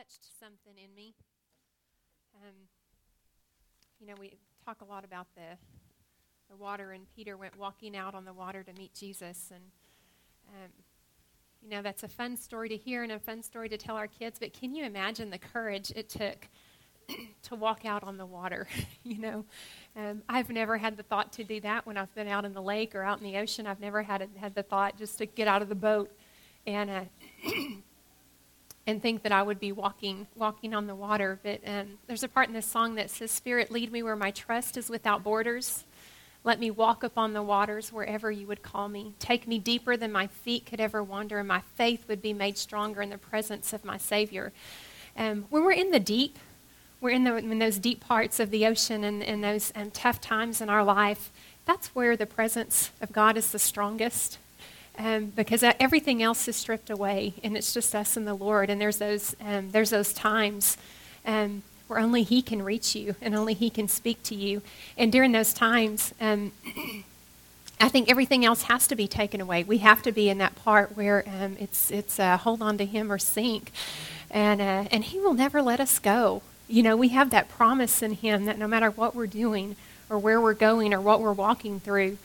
touched something in me. Um, you know, we talk a lot about the the water, and Peter went walking out on the water to meet Jesus, and um, you know that's a fun story to hear and a fun story to tell our kids. But can you imagine the courage it took to walk out on the water? you know, um, I've never had the thought to do that when I've been out in the lake or out in the ocean. I've never had had the thought just to get out of the boat and. Uh, and think that I would be walking walking on the water. But um, there's a part in this song that says, "Spirit, lead me where my trust is without borders. Let me walk upon the waters wherever you would call me. Take me deeper than my feet could ever wander, and my faith would be made stronger in the presence of my Savior." Um, when we're in the deep, we're in, the, in those deep parts of the ocean and, and those um, tough times in our life. That's where the presence of God is the strongest um, because everything else is stripped away, and it's just us and the Lord. And there's those um, there's those times um, where only He can reach you, and only He can speak to you. And during those times, um, I think everything else has to be taken away. We have to be in that part where um, it's it's uh, hold on to Him or sink, and uh, and He will never let us go. You know, we have that promise in Him that no matter what we're doing or where we're going or what we're walking through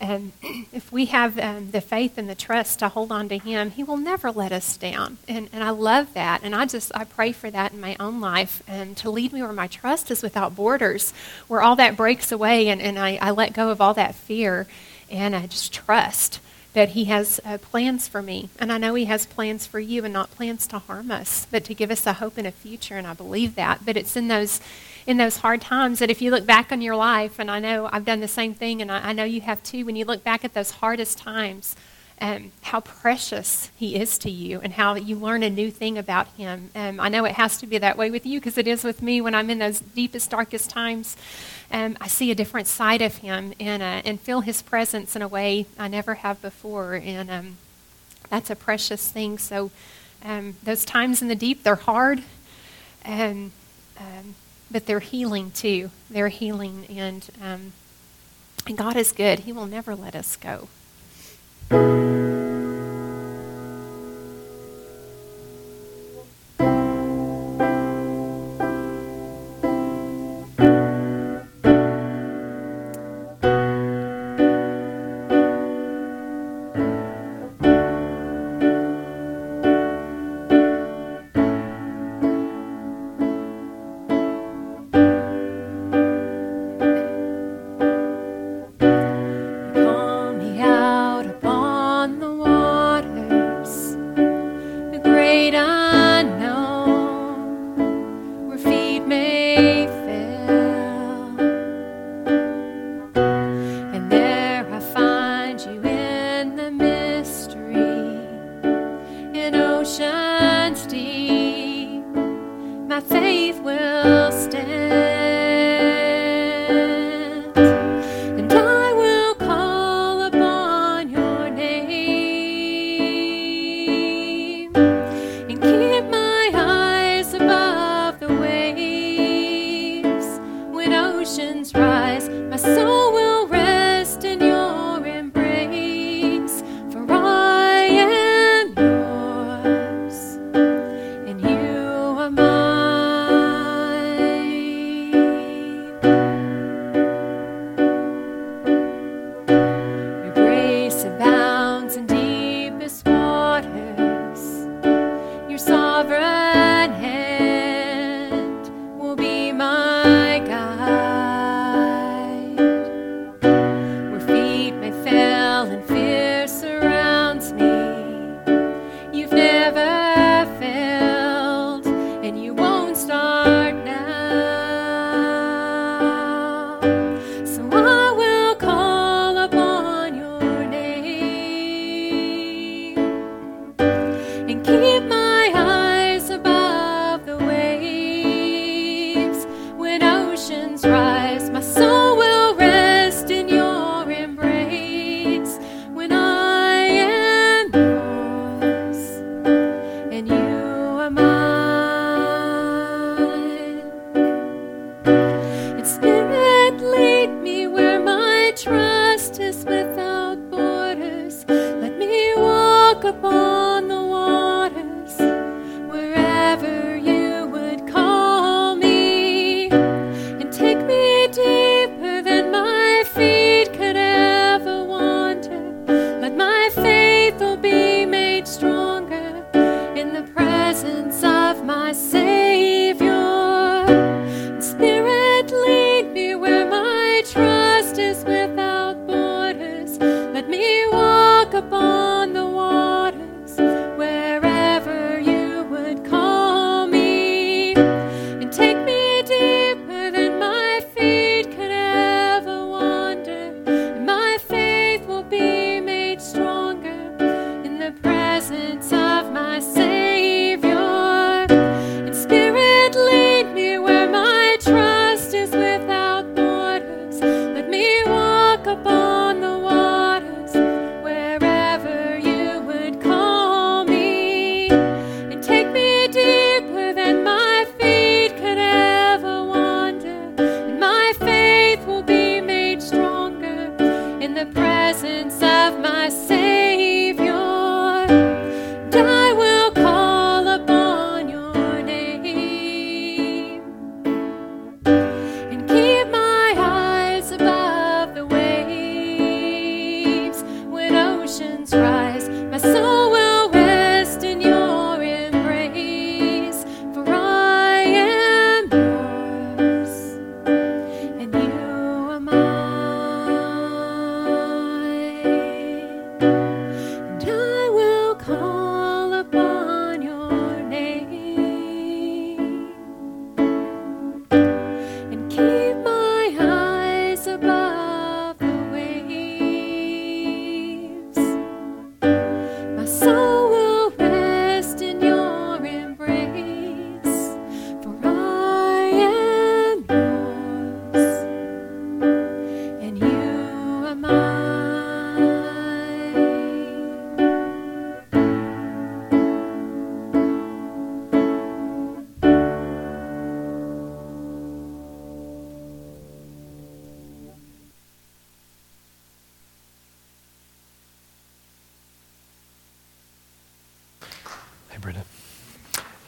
and if we have um, the faith and the trust to hold on to Him, He will never let us down. And, and I love that. And I just, I pray for that in my own life and to lead me where my trust is without borders, where all that breaks away and, and I, I let go of all that fear and I just trust that He has uh, plans for me. And I know He has plans for you and not plans to harm us, but to give us a hope and a future. And I believe that. But it's in those in those hard times that if you look back on your life, and I know I've done the same thing, and I, I know you have too, when you look back at those hardest times, um, how precious he is to you and how you learn a new thing about him. Um, I know it has to be that way with you because it is with me when I'm in those deepest, darkest times. Um, I see a different side of him and, uh, and feel his presence in a way I never have before. And um, that's a precious thing. So um, those times in the deep, they're hard. And um, but they're healing too. They're healing, and, um, and God is good. He will never let us go.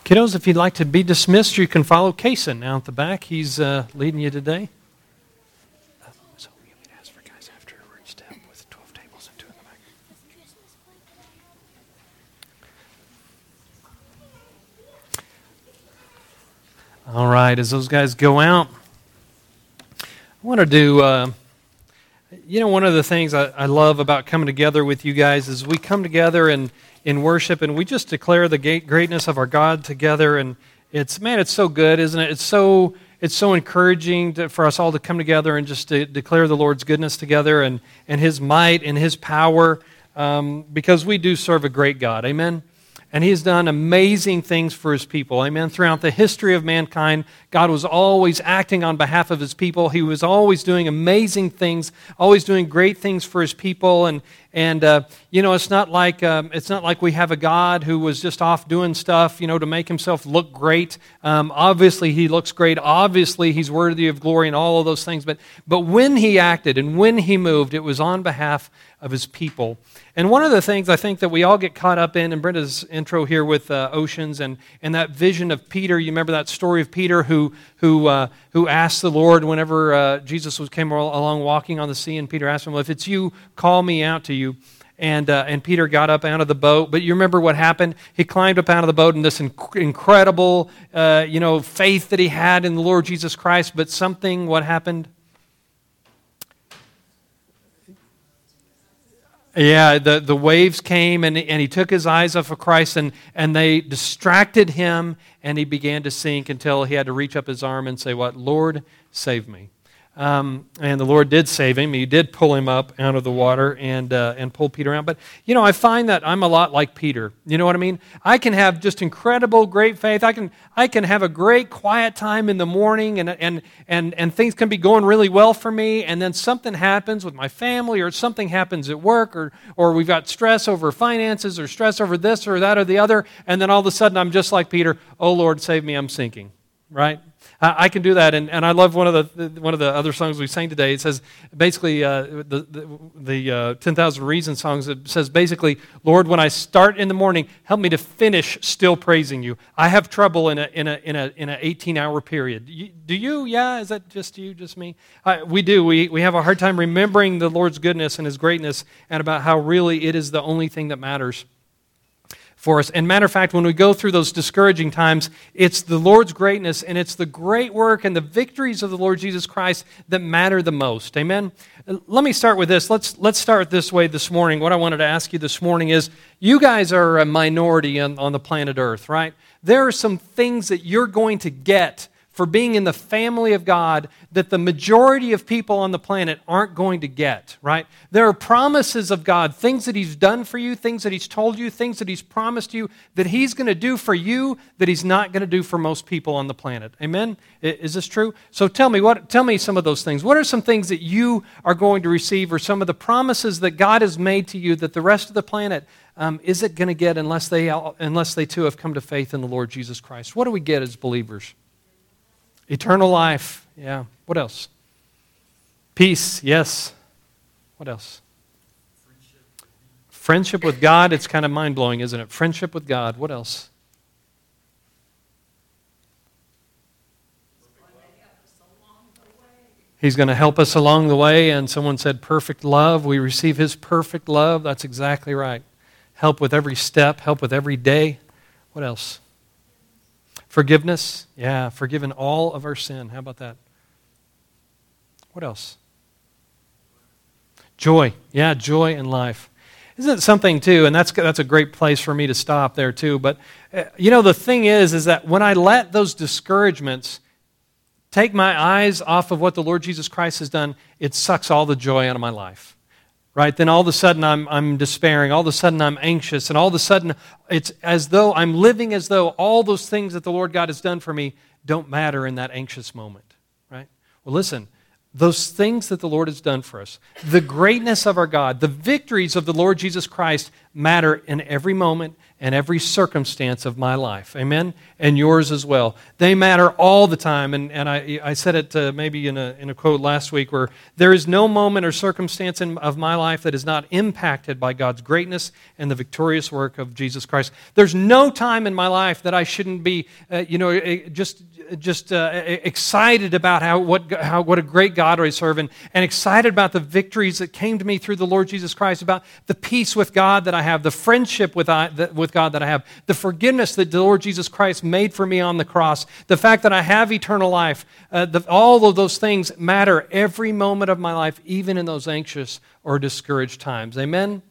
Kiddos, if you'd like to be dismissed, you can follow Kason now at the back. He's uh, leading you today. So you can ask for guys after we're in step with 12 tables and two in the back. All right, as those guys go out, I want to do. Uh, you know, one of the things I, I love about coming together with you guys is we come together in, in worship and we just declare the greatness of our God together. And it's, man, it's so good, isn't it? It's so, it's so encouraging to, for us all to come together and just to declare the Lord's goodness together and, and His might and His power um, because we do serve a great God. Amen? And he has done amazing things for his people. Amen. Throughout the history of mankind, God was always acting on behalf of his people. He was always doing amazing things, always doing great things for his people. And, and uh, you know, it's not, like, um, it's not like we have a God who was just off doing stuff, you know, to make himself look great. Um, obviously, he looks great. Obviously, he's worthy of glory and all of those things. But, but when he acted and when he moved, it was on behalf of his people. And one of the things I think that we all get caught up in, in Brenda's intro here with uh, oceans and, and that vision of Peter, you remember that story of Peter who, who, uh, who asked the Lord whenever uh, Jesus was, came along walking on the sea, and Peter asked him, well, If it's you, call me out to you. And, uh, and Peter got up out of the boat. But you remember what happened? He climbed up out of the boat in this inc- incredible uh, you know, faith that he had in the Lord Jesus Christ. But something, what happened? Yeah, the, the waves came and, and he took his eyes off of Christ and, and they distracted him and he began to sink until he had to reach up his arm and say, What? Lord, save me. Um, and the Lord did save him. He did pull him up out of the water and, uh, and pull Peter out. But, you know, I find that I'm a lot like Peter. You know what I mean? I can have just incredible, great faith. I can, I can have a great quiet time in the morning and, and, and, and things can be going really well for me. And then something happens with my family or something happens at work or, or we've got stress over finances or stress over this or that or the other. And then all of a sudden I'm just like Peter. Oh, Lord, save me. I'm sinking. Right? I can do that, and, and I love one of the one of the other songs we sang today. It says basically uh, the the, the uh, ten thousand reasons songs. It says basically, Lord, when I start in the morning, help me to finish still praising you. I have trouble in a in a in a in a eighteen hour period. You, do you? Yeah, is that just you, just me? Uh, we do. We we have a hard time remembering the Lord's goodness and His greatness, and about how really it is the only thing that matters. For us. And matter of fact, when we go through those discouraging times, it's the Lord's greatness and it's the great work and the victories of the Lord Jesus Christ that matter the most. Amen. Let me start with this. Let's let's start this way this morning. What I wanted to ask you this morning is you guys are a minority on, on the planet Earth, right? There are some things that you're going to get for being in the family of God that the majority of people on the planet aren't going to get, right? There are promises of God, things that He's done for you, things that He's told you, things that He's promised you that He's going to do for you that He's not going to do for most people on the planet. Amen? Is this true? So tell me, what, tell me some of those things. What are some things that you are going to receive or some of the promises that God has made to you that the rest of the planet um, isn't going to get unless they, unless they too have come to faith in the Lord Jesus Christ? What do we get as believers? Eternal life. Yeah. What else? Peace. Yes. What else? Friendship. Friendship with God. It's kind of mind blowing, isn't it? Friendship with God. What else? He's going to help us along the way. And someone said, perfect love. We receive His perfect love. That's exactly right. Help with every step, help with every day. What else? Forgiveness. Yeah, forgiven all of our sin. How about that? What else? Joy. Yeah, joy in life. Isn't it something too? And that's that's a great place for me to stop there too. But uh, you know, the thing is, is that when I let those discouragements take my eyes off of what the Lord Jesus Christ has done, it sucks all the joy out of my life right? Then all of a sudden I'm, I'm despairing. All of a sudden I'm anxious. And all of a sudden it's as though I'm living as though all those things that the Lord God has done for me don't matter in that anxious moment, right? Well, listen, those things that the Lord has done for us, the greatness of our God, the victories of the Lord Jesus Christ matter in every moment and every circumstance of my life. Amen? And yours as well. They matter all the time. And, and I, I said it uh, maybe in a, in a quote last week where there is no moment or circumstance in, of my life that is not impacted by God's greatness and the victorious work of Jesus Christ. There's no time in my life that I shouldn't be, uh, you know, just just uh, excited about how what, how, what a great God I serve and, and excited about the victories that came to me through the Lord Jesus Christ, about the peace with God that I have, the friendship with, I, with God that I have, the forgiveness that the Lord Jesus Christ made for me on the cross, the fact that I have eternal life. Uh, the, all of those things matter every moment of my life, even in those anxious or discouraged times. Amen?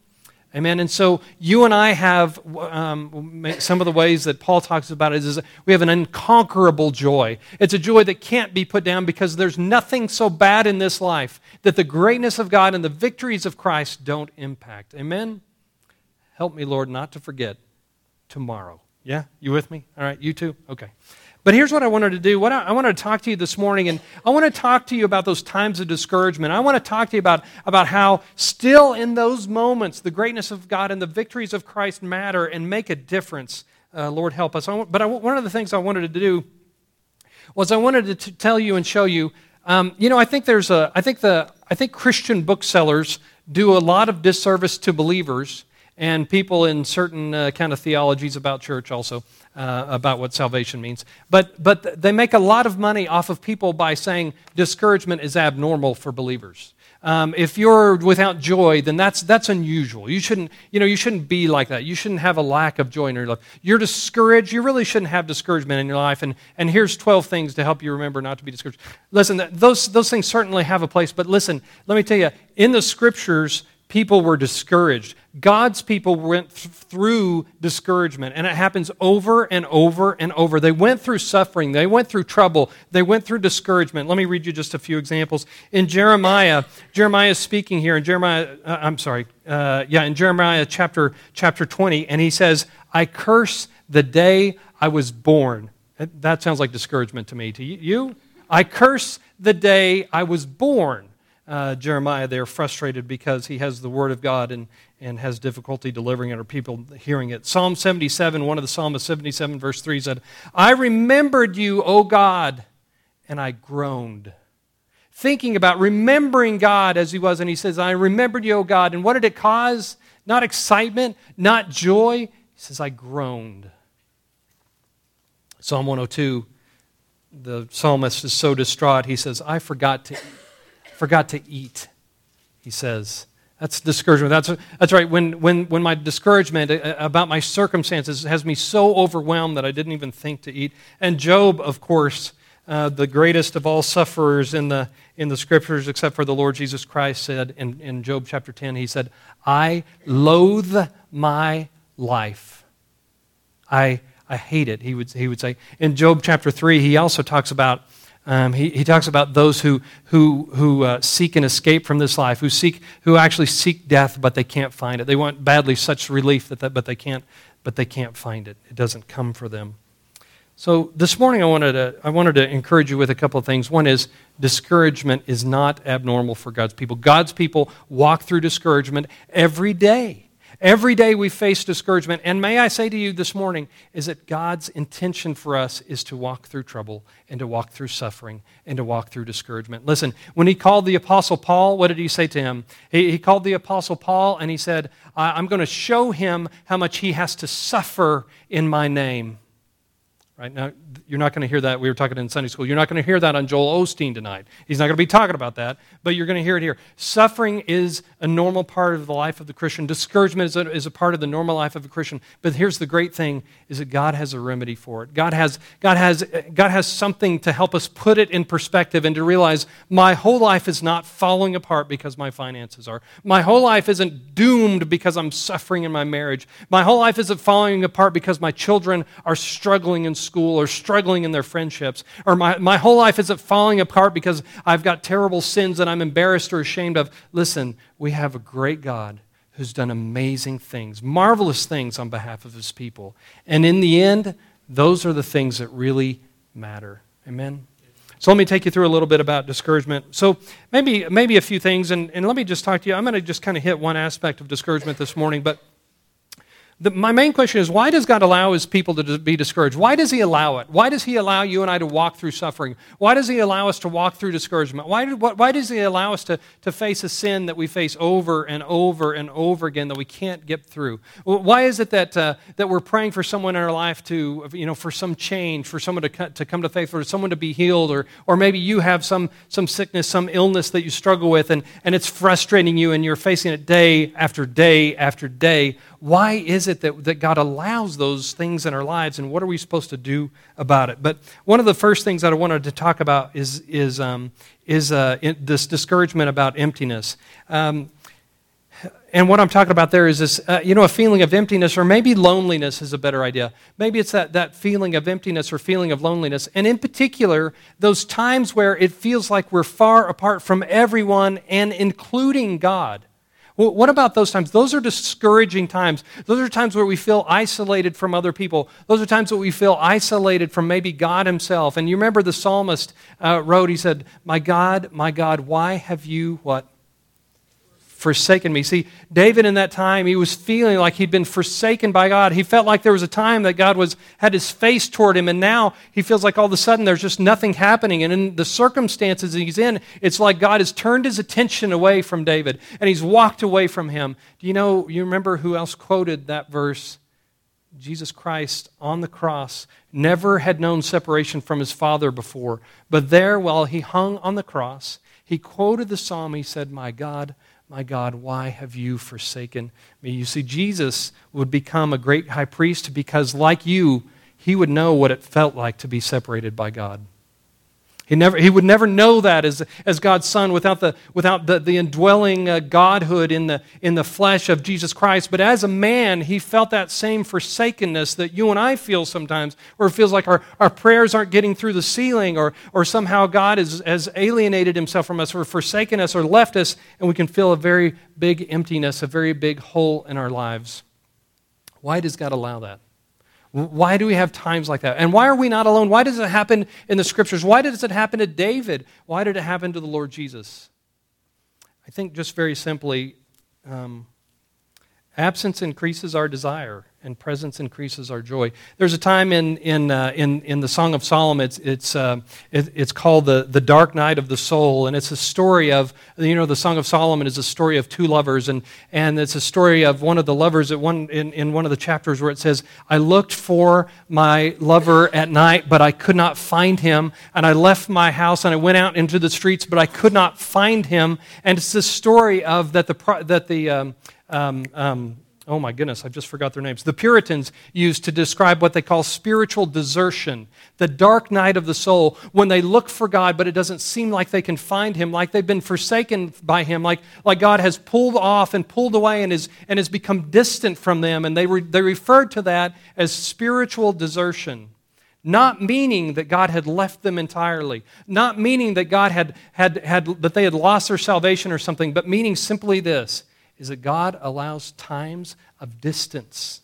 Amen. And so you and I have um, some of the ways that Paul talks about it is we have an unconquerable joy. It's a joy that can't be put down because there's nothing so bad in this life that the greatness of God and the victories of Christ don't impact. Amen. Help me, Lord, not to forget tomorrow. Yeah? You with me? All right, you too? Okay. But here's what I wanted to do. What I, I wanted to talk to you this morning, and I want to talk to you about those times of discouragement. I want to talk to you about, about how, still in those moments, the greatness of God and the victories of Christ matter and make a difference. Uh, Lord, help us. but I, one of the things I wanted to do was I wanted to t- tell you and show you. Um, you know, I think there's a. I think the. I think Christian booksellers do a lot of disservice to believers and people in certain uh, kind of theologies about church also uh, about what salvation means. But, but they make a lot of money off of people by saying discouragement is abnormal for believers. Um, if you're without joy, then that's, that's unusual. You shouldn't, you know, you shouldn't be like that. You shouldn't have a lack of joy in your life. You're discouraged. You really shouldn't have discouragement in your life. And, and here's 12 things to help you remember not to be discouraged. Listen, those, those things certainly have a place. But listen, let me tell you, in the scriptures, people were discouraged. God's people went th- through discouragement, and it happens over and over and over. They went through suffering, they went through trouble, they went through discouragement. Let me read you just a few examples. In Jeremiah, Jeremiah is speaking here in Jeremiah, uh, I'm sorry, uh, yeah, in Jeremiah chapter, chapter 20, and he says, I curse the day I was born. That sounds like discouragement to me. To you? I curse the day I was born uh, Jeremiah there frustrated because he has the word of God and, and has difficulty delivering it or people hearing it. Psalm 77, one of the Psalms, 77, verse 3 said, I remembered you, O God, and I groaned. Thinking about remembering God as he was, and he says, I remembered you, O God. And what did it cause? Not excitement, not joy. He says, I groaned. Psalm 102, the psalmist is so distraught, he says, I forgot to forgot to eat, he says, That's discouragement. That's, that's right. When, when, when my discouragement uh, about my circumstances has me so overwhelmed that I didn't even think to eat. And Job, of course, uh, the greatest of all sufferers in the, in the scriptures, except for the Lord Jesus Christ, said in, in Job chapter 10, he said, I loathe my life. I, I hate it, he would, he would say. In Job chapter 3, he also talks about um, he, he talks about those who, who, who uh, seek an escape from this life, who, seek, who actually seek death, but they can't find it. They want badly such relief, that, that, but, they can't, but they can't find it. It doesn't come for them. So this morning I wanted, to, I wanted to encourage you with a couple of things. One is discouragement is not abnormal for God's people. God's people walk through discouragement every day. Every day we face discouragement. And may I say to you this morning is that God's intention for us is to walk through trouble and to walk through suffering and to walk through discouragement. Listen, when he called the Apostle Paul, what did he say to him? He, he called the Apostle Paul and he said, I'm going to show him how much he has to suffer in my name. Right now, you're not going to hear that. We were talking in Sunday school. You're not going to hear that on Joel Osteen tonight. He's not going to be talking about that, but you're going to hear it here. Suffering is a normal part of the life of the Christian. Discouragement is a, is a part of the normal life of a Christian. But here's the great thing: is that God has a remedy for it. God has God has God has something to help us put it in perspective and to realize my whole life is not falling apart because my finances are. My whole life isn't doomed because I'm suffering in my marriage. My whole life isn't falling apart because my children are struggling in school or struggling in their friendships, or my, my whole life isn't falling apart because I've got terrible sins that I'm embarrassed or ashamed of. Listen, we have a great God who's done amazing things, marvelous things on behalf of his people. And in the end, those are the things that really matter. Amen? So let me take you through a little bit about discouragement. So maybe, maybe a few things, and, and let me just talk to you. I'm going to just kind of hit one aspect of discouragement this morning, but the, my main question is why does God allow his people to be discouraged? Why does he allow it? Why does he allow you and I to walk through suffering? Why does he allow us to walk through discouragement? Why, why, why does he allow us to, to face a sin that we face over and over and over again that we can't get through? Why is it that, uh, that we're praying for someone in our life to, you know, for some change, for someone to, to come to faith, for someone to be healed, or, or maybe you have some, some sickness, some illness that you struggle with, and, and it's frustrating you and you're facing it day after day after day? Why is it that, that God allows those things in our lives and what are we supposed to do about it? But one of the first things that I wanted to talk about is, is, um, is uh, this discouragement about emptiness. Um, and what I'm talking about there is this, uh, you know, a feeling of emptiness, or maybe loneliness is a better idea. Maybe it's that, that feeling of emptiness or feeling of loneliness. And in particular, those times where it feels like we're far apart from everyone and including God. Well, what about those times? Those are discouraging times. Those are times where we feel isolated from other people. Those are times where we feel isolated from maybe God Himself. And you remember the psalmist uh, wrote, he said, My God, my God, why have you what? Forsaken me. See, David in that time, he was feeling like he'd been forsaken by God. He felt like there was a time that God was had his face toward him, and now he feels like all of a sudden there's just nothing happening. And in the circumstances he's in, it's like God has turned his attention away from David and he's walked away from him. Do you know, you remember who else quoted that verse? Jesus Christ on the cross never had known separation from his Father before. But there, while he hung on the cross, he quoted the psalm. He said, My God, my God, why have you forsaken me? You see, Jesus would become a great high priest because, like you, he would know what it felt like to be separated by God. He, never, he would never know that as, as God's Son without the, without the, the indwelling uh, Godhood in the, in the flesh of Jesus Christ. But as a man, he felt that same forsakenness that you and I feel sometimes, where it feels like our, our prayers aren't getting through the ceiling, or, or somehow God is, has alienated himself from us, or forsaken us, or left us, and we can feel a very big emptiness, a very big hole in our lives. Why does God allow that? Why do we have times like that? And why are we not alone? Why does it happen in the scriptures? Why does it happen to David? Why did it happen to the Lord Jesus? I think just very simply, um, Absence increases our desire, and presence increases our joy. There's a time in, in, uh, in, in the Song of Solomon, it's, it's, uh, it, it's called the, the Dark Night of the Soul, and it's a story of, you know, the Song of Solomon is a story of two lovers, and, and it's a story of one of the lovers at one, in, in one of the chapters where it says, I looked for my lover at night, but I could not find him, and I left my house and I went out into the streets, but I could not find him. And it's the story of that the, that the, um, um, um, oh my goodness, I just forgot their names. The Puritans used to describe what they call spiritual desertion, the dark night of the soul, when they look for God, but it doesn't seem like they can find Him, like they've been forsaken by Him, like, like God has pulled off and pulled away and, is, and has become distant from them. And they, re, they referred to that as spiritual desertion. Not meaning that God had left them entirely, not meaning that God had, had, had that they had lost their salvation or something, but meaning simply this is that God allows times of distance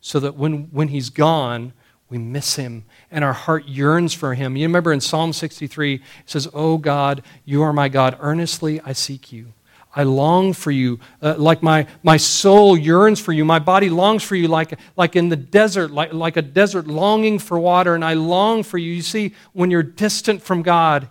so that when, when He's gone, we miss Him and our heart yearns for Him. You remember in Psalm 63, it says, Oh God, you are my God. Earnestly I seek you. I long for you, uh, like my, my soul yearns for you. My body longs for you, like, like in the desert, like, like a desert longing for water, and I long for you. You see, when you're distant from God,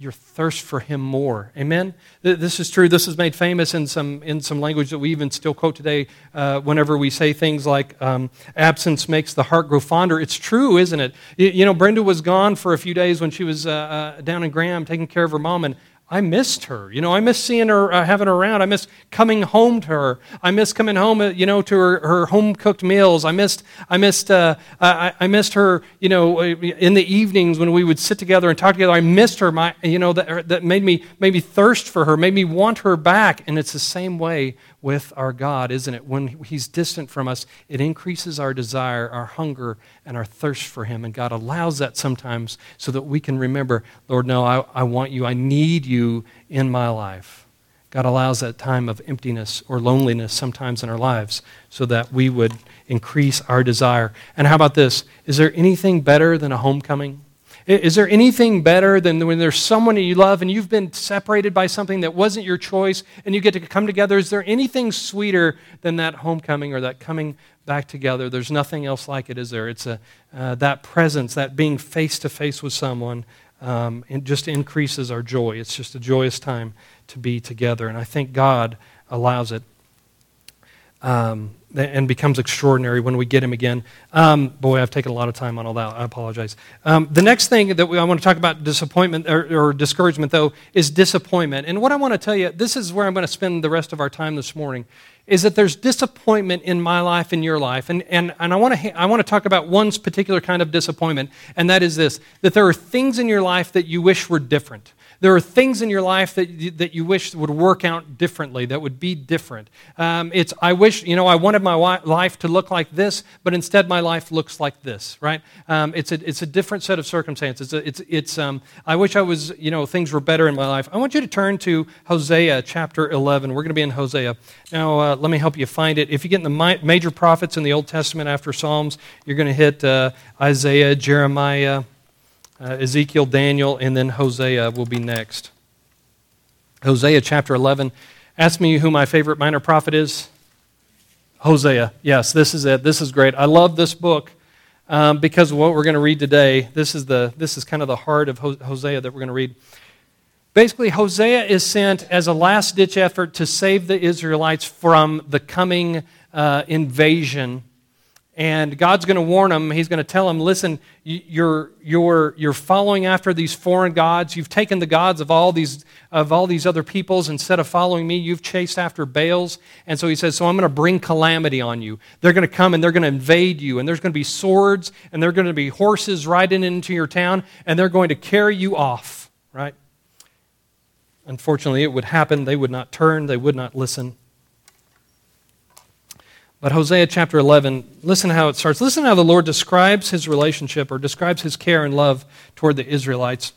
your thirst for him more. Amen? This is true. This is made famous in some, in some language that we even still quote today uh, whenever we say things like, um, absence makes the heart grow fonder. It's true, isn't it? You, you, know, Brenda was gone for a few days when she was uh, uh, down in Graham taking care of her mom, and I missed her. You know, I miss seeing her, uh, having her around. I miss coming home to her. I miss coming home, uh, you know, to her, her home cooked meals. I missed, I missed, uh, I, I, missed her, you know, uh, in the evenings when we would sit together and talk together. I missed her. My, you know, that, that made me, made me thirst for her, made me want her back. And it's the same way with our God, isn't it? When He's distant from us, it increases our desire, our hunger, and our thirst for Him. And God allows that sometimes so that we can remember, Lord, no, I, I want you. I need you in my life. God allows that time of emptiness or loneliness sometimes in our lives so that we would increase our desire. And how about this? Is there anything better than a homecoming? Is there anything better than when there's someone you love and you've been separated by something that wasn't your choice and you get to come together? Is there anything sweeter than that homecoming or that coming back together? There's nothing else like it, is there? It's a, uh, that presence, that being face to face with someone, um, it just increases our joy. It's just a joyous time to be together. And I think God allows it. Um, and becomes extraordinary when we get him again. Um, boy, I've taken a lot of time on all that. I apologize. Um, the next thing that we, I want to talk about disappointment or, or, discouragement, though, is disappointment. And what I want to tell you, this is where I'm going to spend the rest of our time this morning, is that there's disappointment in my life and your life. And, and, and I, want to, I want to talk about one particular kind of disappointment, and that is this that there are things in your life that you wish were different. There are things in your life that you, that you wish would work out differently, that would be different. Um, it's, I wish, you know, I wanted my life to look like this, but instead my life looks like this, right? Um, it's, a, it's a different set of circumstances. It's, it's, um, I wish I was, you know, things were better in my life. I want you to turn to Hosea chapter 11. We're going to be in Hosea. Now, uh, let me help you find it. If you get in the major prophets in the Old Testament after Psalms, you're going to hit uh, Isaiah, Jeremiah, uh, Ezekiel, Daniel, and then Hosea will be next. Hosea chapter 11. Ask me who my favorite minor prophet is. Hosea. Yes, this is it. This is great. I love this book um, because of what we're going to read today. This is, the, this is kind of the heart of Hosea that we're going to read. Basically, Hosea is sent as a last ditch effort to save the Israelites from the coming uh, invasion and God's going to warn them. He's going to tell them, listen, you're, you're, you're following after these foreign gods. You've taken the gods of all, these, of all these other peoples. Instead of following me, you've chased after Baals. And so he says, so I'm going to bring calamity on you. They're going to come and they're going to invade you. And there's going to be swords and there's going to be horses riding into your town. And they're going to carry you off, right? Unfortunately, it would happen. They would not turn. They would not listen. But Hosea chapter 11, listen how it starts. Listen how the Lord describes his relationship or describes his care and love toward the Israelites.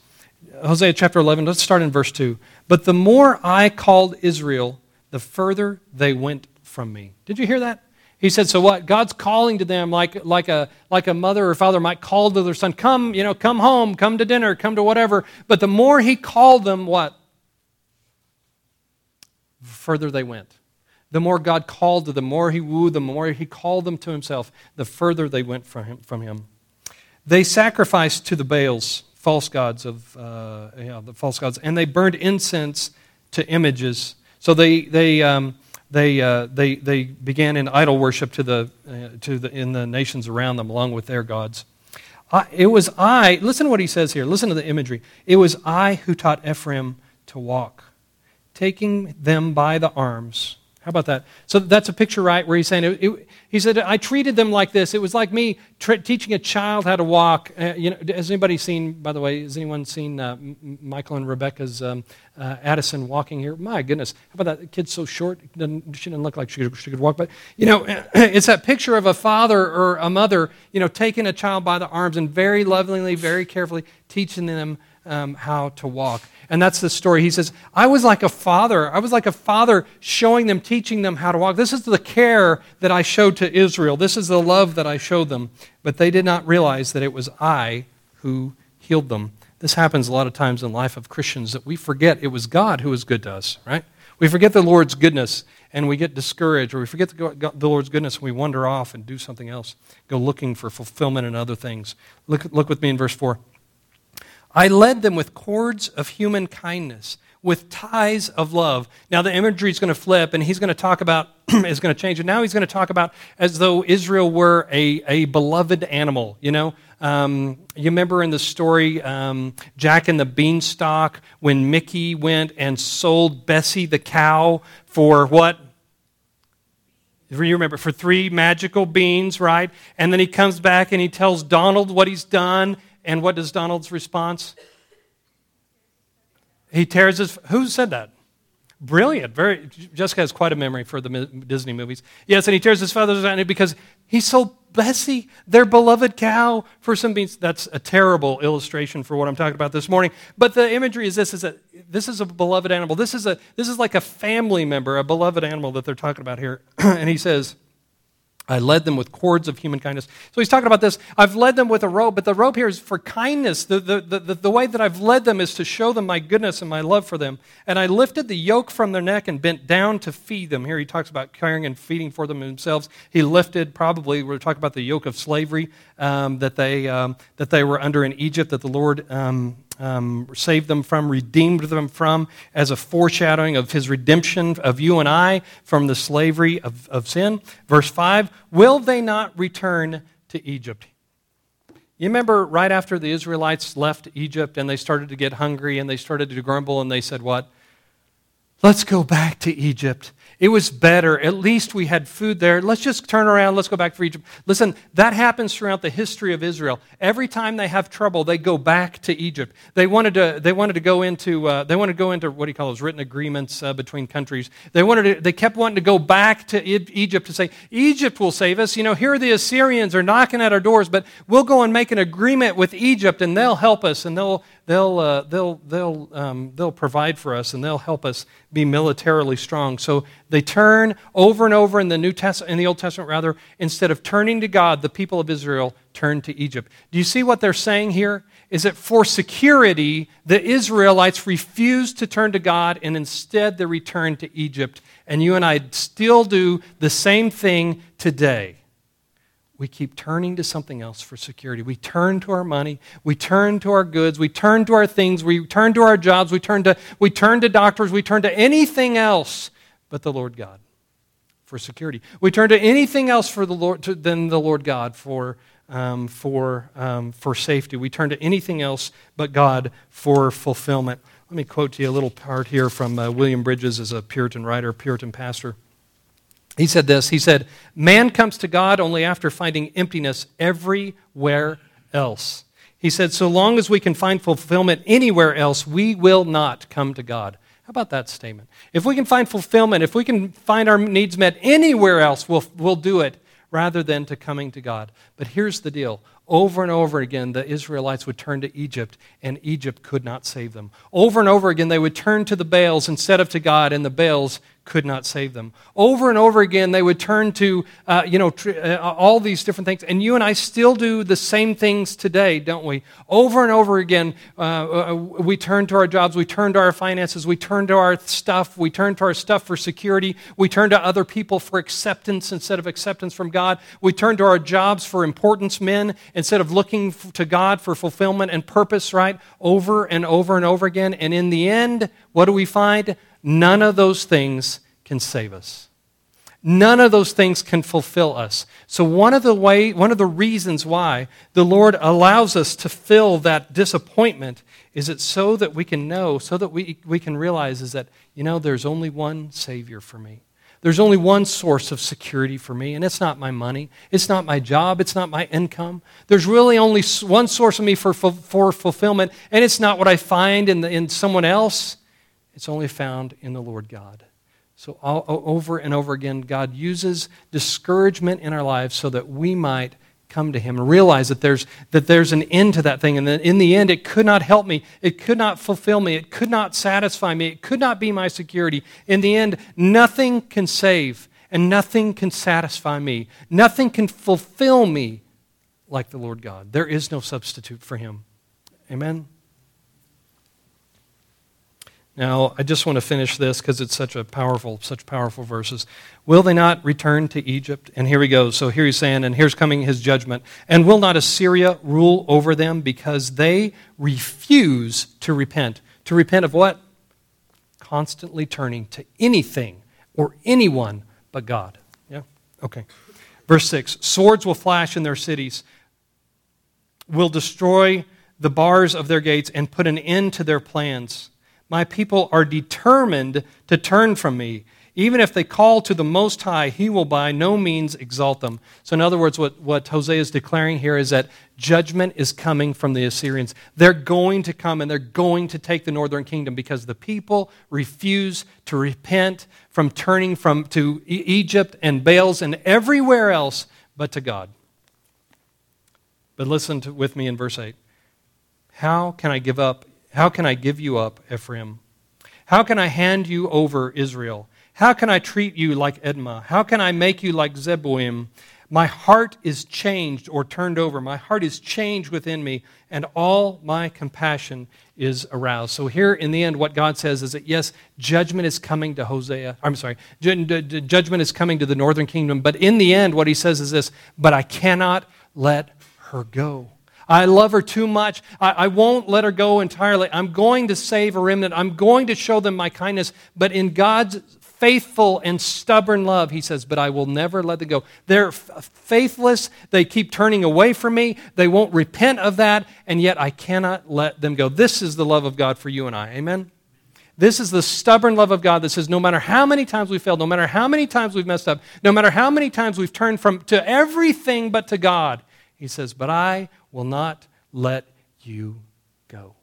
Hosea chapter 11, let's start in verse 2. But the more I called Israel, the further they went from me. Did you hear that? He said, so what? God's calling to them like, like, a, like a mother or father might call to their son, come, you know, come home, come to dinner, come to whatever. But the more he called them, what? Further they went the more God called them, the more He wooed them, the more He called them to Himself, the further they went from Him. From him. They sacrificed to the Baals, false gods of uh, the false gods, and they burned incense to images. So they they um, they, uh, they they began in idol worship to the uh, to the in the nations around them, along with their gods. I, it was I. Listen to what he says here. Listen to the imagery. It was I who taught Ephraim to walk, taking them by the arms how about that? So that's a picture, right, where he's saying, it, it, he said, I treated them like this. It was like me tra- teaching a child how to walk. Uh, you know, has anybody seen, by the way, has anyone seen uh, Michael and Rebecca's um, uh, Addison walking here? My goodness. How about that? The kid's so short, doesn't, she didn't look like she she could walk. But, you know, it's that picture of a father or a mother, you know, taking a child by the arms and very lovingly, very carefully teaching them um, how to walk. And that's the story. He says, I was like a father. I was like a father showing them, teaching them how to walk. This is the care that I showed to Israel. This is the love that I showed them. But they did not realize that it was I who healed them. This happens a lot of times in the life of Christians that we forget it was God who was good to us, right? We forget the Lord's goodness and we get discouraged, or we forget the, Lord's goodness and we wander off and do something else, go looking for fulfillment in other things. Look, look with me in verse 4. I led them with cords of human kindness, with ties of love. Now, the imagery is going to flip, and he's going to talk about, is going to change. And now he's going to talk about as though Israel were a, a beloved animal. You know, um, you remember in the story, um, Jack and the Beanstalk, when Mickey went and sold Bessie the cow for what? You remember, for three magical beans, right? And then he comes back and he tells Donald what he's done, and what does Donald's response? He tears his. Who said that? Brilliant. Very. Jessica has quite a memory for the Disney movies. Yes, and he tears his feathers out because he sold Bessie, their beloved cow, for some beans. That's a terrible illustration for what I'm talking about this morning. But the imagery is this: is that this is a beloved animal. This is a this is like a family member, a beloved animal that they're talking about here. and he says, I led them with cords of human kindness. So he's talking about this. I've led them with a rope, but the rope here is for kindness. The, the, the, the, way that I've led them is to show them my goodness and my love for them. And I lifted the yoke from their neck and bent down to feed them. Here he talks about caring and feeding for them themselves. He lifted, probably, we're talking about the yoke of slavery um, that, they, um, that they were under in Egypt, that the Lord um, um, saved them from, redeemed them from, as a foreshadowing of his redemption of you and I from the slavery of, of sin. Verse 5 Will they not return to Egypt? You remember right after the Israelites left Egypt and they started to get hungry and they started to grumble and they said, What? Let's go back to Egypt. It was better. At least we had food there. Let's just turn around. Let's go back for Egypt. Listen, that happens throughout the history of Israel. Every time they have trouble, they go back to Egypt. They wanted to, they wanted to go into, uh, they wanted to go into what do you call those written agreements uh, between countries. They wanted to, they kept wanting to go back to Egypt to say, Egypt will save us. You know, here the Assyrians are knocking at our doors, but we'll go and make an agreement with Egypt and they'll help us and they'll, they'll, uh, they'll, they'll, um, they'll provide for us and they'll help us be militarily strong. So they turn over and over in the New Testament, in the Old Testament rather, instead of turning to God, the people of Israel turn to Egypt. Do you see what they're saying here? Is that for security, the Israelites refused to turn to God and instead they returned to Egypt. And you and I still do the same thing today we keep turning to something else for security. We turn to our money, we turn to our goods, we turn to our things, we turn to our jobs, we turn to, we turn to doctors, we turn to anything else but the Lord God for security. We turn to anything else for the Lord, to, than the Lord God for, um, for, um, for safety. We turn to anything else but God for fulfillment. Let me quote to you a little part here from uh, William Bridges as a Puritan writer, Puritan pastor. He said this He said, Man comes to God only after finding emptiness everywhere else. He said, So long as we can find fulfillment anywhere else, we will not come to God. How about that statement? If we can find fulfillment, if we can find our needs met anywhere else, we'll, we'll do it rather than to coming to God. But here's the deal over and over again, the Israelites would turn to Egypt, and Egypt could not save them. Over and over again, they would turn to the Baals instead of to God, and the Baals could not save them. Over and over again, they would turn to, uh, you know, tr- uh, all these different things. And you and I still do the same things today, don't we? Over and over again, uh, uh, we turn to our jobs, we turn to our finances, we turn to our stuff, we turn to our stuff for security, we turn to other people for acceptance instead of acceptance from God, we turn to our jobs for importance, men, instead of looking to God for fulfillment and purpose, right? Over and over and over again. And in the end, what do we find? None of those things can save us. None of those things can fulfill us. So one of the way, one of the reasons why the Lord allows us to feel that disappointment is it so that we can know, so that we, we can realize is that, you know, there's only one Savior for me. There's only one source of security for me, and it's not my money. It's not my job. It's not my income. There's really only one source of me for, for, for fulfillment, and it's not what I find in, the, in someone else. It's only found in the Lord God. So, all, over and over again, God uses discouragement in our lives so that we might come to Him and realize that there's, that there's an end to that thing. And that in the end, it could not help me. It could not fulfill me. It could not satisfy me. It could not be my security. In the end, nothing can save and nothing can satisfy me. Nothing can fulfill me like the Lord God. There is no substitute for Him. Amen? Now, I just want to finish this because it's such a powerful, such powerful verses. Will they not return to Egypt? And here he goes. So here he's saying, and here's coming his judgment. And will not Assyria rule over them because they refuse to repent? To repent of what? Constantly turning to anything or anyone but God. Yeah? Okay. Verse 6 Swords will flash in their cities, will destroy the bars of their gates, and put an end to their plans. My people are determined to turn from me. Even if they call to the Most High, He will by no means exalt them. So, in other words, what, what Hosea is declaring here is that judgment is coming from the Assyrians. They're going to come and they're going to take the northern kingdom because the people refuse to repent from turning from to Egypt and Baals and everywhere else but to God. But listen to, with me in verse 8. How can I give up how can I give you up, Ephraim? How can I hand you over, Israel? How can I treat you like Admah? How can I make you like Zeboim? My heart is changed or turned over. My heart is changed within me, and all my compassion is aroused. So, here in the end, what God says is that yes, judgment is coming to Hosea. I'm sorry, judgment is coming to the northern kingdom. But in the end, what he says is this But I cannot let her go. I love her too much. I, I, won't let her go entirely. I'm going to save a remnant. I'm going to show them my kindness. But in God's faithful and stubborn love, he says, But I will never let them go. They're f- faithless. They keep turning away from me. They won't repent of that. And yet I cannot let them go. This is the love of God for you and I. Amen? This is the stubborn love of God that says no matter how many times we failed, no matter how many times we've messed up, no matter how many times we've turned from to everything but to God, he says, But I will not let you go.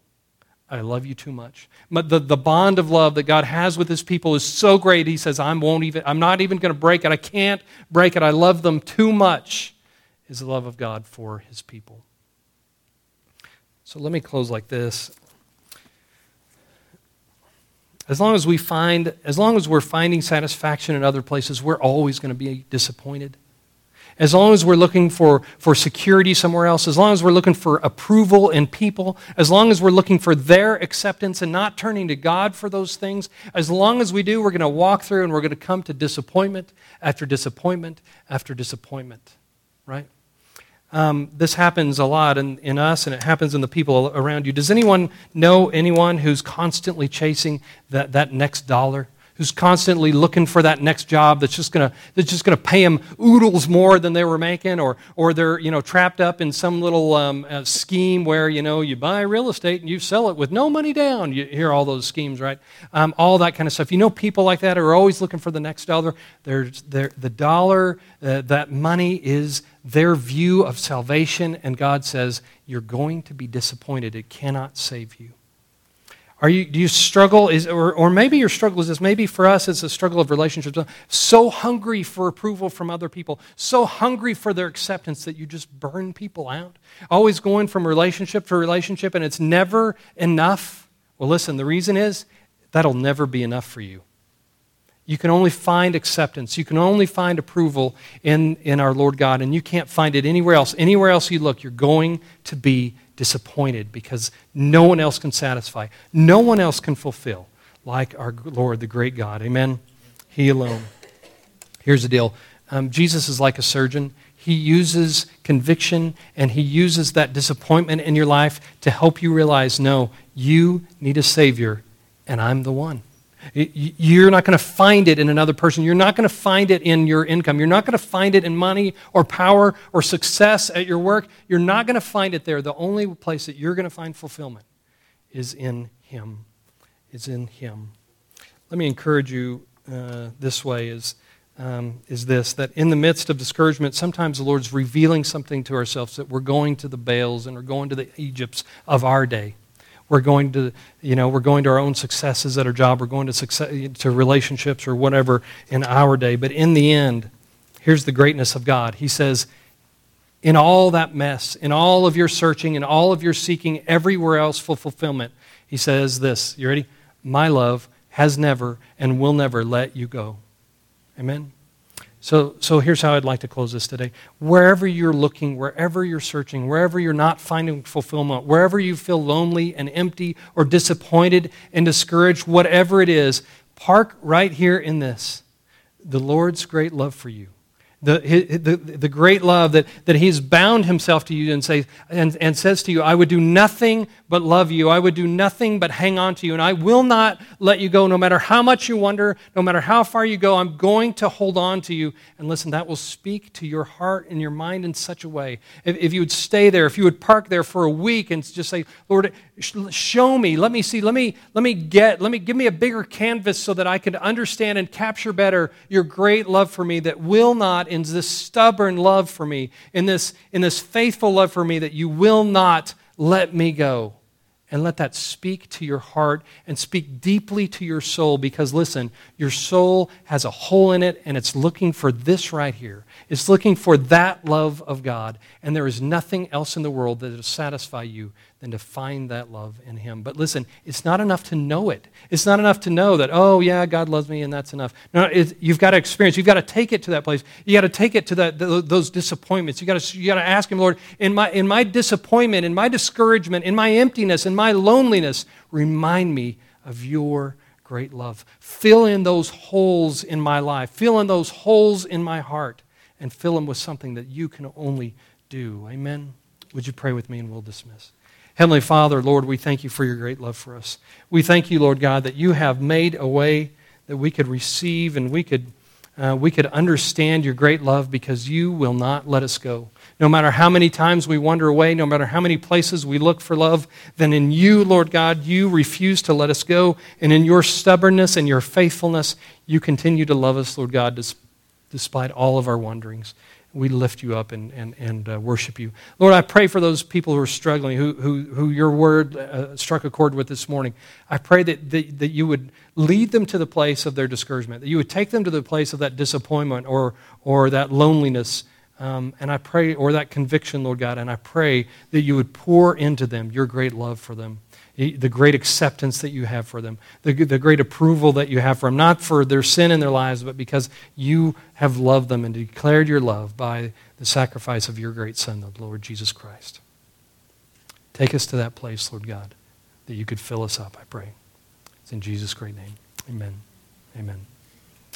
I love you too much. But the, the bond of love that God has with his people is so great. He says, I won't even, I'm not even going to break it. I can't break it. I love them too much, is the love of God for his people. So let me close like this. As long as we find, as long as we're finding satisfaction in other places, we're always going to be disappointed as long as we're looking for, for security somewhere else, as long as we're looking for approval in people, as long as we're looking for their acceptance and not turning to God for those things, as long as we do, we're going to walk through and we're going to come to disappointment after disappointment after disappointment, right? Um, this happens a lot in, in us and it happens in the people around you. Does anyone know anyone who's constantly chasing that, that next dollar? Who's constantly looking for that next job that's just to that's just to pay them oodles more than they were making or or they're you know trapped up in some little um, uh, scheme where you know you buy real estate and you sell it with no money down. You hear all those schemes right? Um, all that kind of stuff. You know people like that are always looking for the next dollar. There's the dollar uh, that money is their view of salvation and god says you're going to be disappointed. It cannot save you are you, do you struggle? Is, or, or maybe your struggle is this. Maybe for us it's a struggle of relationships. So hungry for approval from other people, so hungry for their acceptance that you just burn people out. Always going from relationship to relationship and it's never enough. Well, listen, the reason is that'll never be enough for you. You can only find acceptance. You can only find approval in, in our Lord God, and you can't find it anywhere else. Anywhere else you look, you're going to be disappointed because no one else can satisfy, no one else can fulfill like our Lord, the great God. Amen? He alone. Here's the deal um, Jesus is like a surgeon. He uses conviction and he uses that disappointment in your life to help you realize no, you need a Savior, and I'm the one. You're not going to find it in another person. You're not going to find it in your income. You're not going to find it in money or power or success at your work. You're not going to find it there. The only place that you're going to find fulfillment is in Him. Is in Him. Let me encourage you uh, this way: is um, is this that in the midst of discouragement, sometimes the Lord's revealing something to ourselves that we're going to the Baals and we're going to the Egypts of our day. We're going to, you know, we're going to our own successes at our job. We're going to success, to relationships or whatever in our day. But in the end, here's the greatness of God. He says, in all that mess, in all of your searching, in all of your seeking everywhere else for fulfillment, he says this. You ready? My love has never and will never let you go. Amen. So, so here's how I'd like to close this today. Wherever you're looking, wherever you're searching, wherever you're not finding fulfillment, wherever you feel lonely and empty or disappointed and discouraged, whatever it is, park right here in this the Lord's great love for you the, the, the great love that, that he's bound himself to you and, say, and, and says to you, I would do nothing but love you. I would do nothing but hang on to you. And I will not let you go no matter how much you wonder, no matter how far you go. I'm going to hold on to you. And listen, that will speak to your heart and your mind in such a way. If, if you would stay there, if you would park there for a week and just say, Lord, show me, let me see, let me, let me get, let me give me a bigger canvas so that I can understand and capture better your great love for me that will not in this stubborn love for me, in this, in this faithful love for me, that you will not let me go. And let that speak to your heart and speak deeply to your soul because, listen, your soul has a hole in it and it's looking for this right here. It's looking for that love of God. And there is nothing else in the world that will satisfy you than to find that love in Him. But listen, it's not enough to know it. It's not enough to know that, oh, yeah, God loves me and that's enough. No, you've got to experience. You've got to take it to that place. You've got to take it to that, those disappointments. you got to, you got to ask Him, Lord, in my, in my disappointment, in my discouragement, in my emptiness, in my loneliness, remind me of your great love. Fill in those holes in my life, fill in those holes in my heart, and fill them with something that you can only do. Amen. Would you pray with me and we'll dismiss? Heavenly Father, Lord, we thank you for your great love for us. We thank you, Lord God, that you have made a way that we could receive and we could, uh, we could understand your great love because you will not let us go. No matter how many times we wander away, no matter how many places we look for love, then in you, Lord God, you refuse to let us go. And in your stubbornness and your faithfulness, you continue to love us, Lord God, despite all of our wanderings we lift you up and, and, and uh, worship you. Lord, I pray for those people who are struggling, who, who, who your word uh, struck a chord with this morning. I pray that, that, that you would lead them to the place of their discouragement, that you would take them to the place of that disappointment or, or that loneliness. Um, and I pray, or that conviction, Lord God, and I pray that you would pour into them your great love for them the great acceptance that you have for them, the, the great approval that you have for them, not for their sin in their lives, but because you have loved them and declared your love by the sacrifice of your great Son, the Lord Jesus Christ. Take us to that place, Lord God, that you could fill us up, I pray. It's in Jesus' great name. Amen. Amen.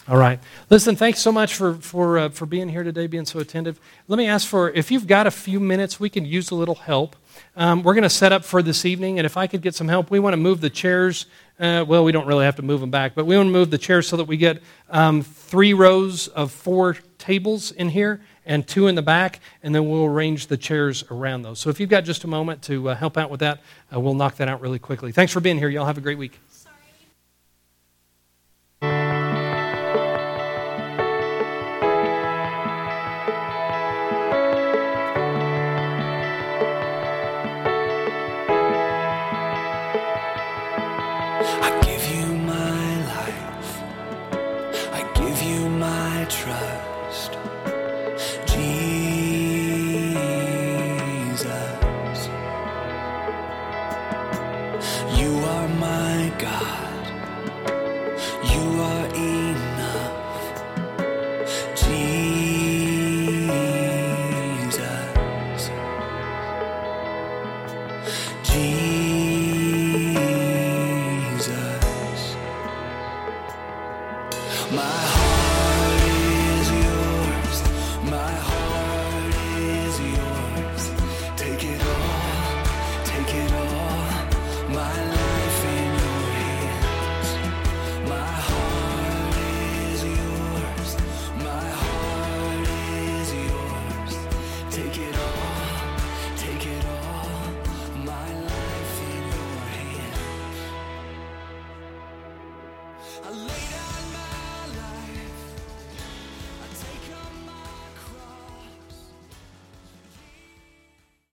All right. Listen, thanks so much for, for, uh, for being here today, being so attentive. Let me ask for, if you've got a few minutes, we can use a little help. Um, we're going to set up for this evening, and if I could get some help, we want to move the chairs. Uh, well, we don't really have to move them back, but we want to move the chairs so that we get um, three rows of four tables in here and two in the back, and then we'll arrange the chairs around those. So if you've got just a moment to uh, help out with that, uh, we'll knock that out really quickly. Thanks for being here. Y'all have a great week.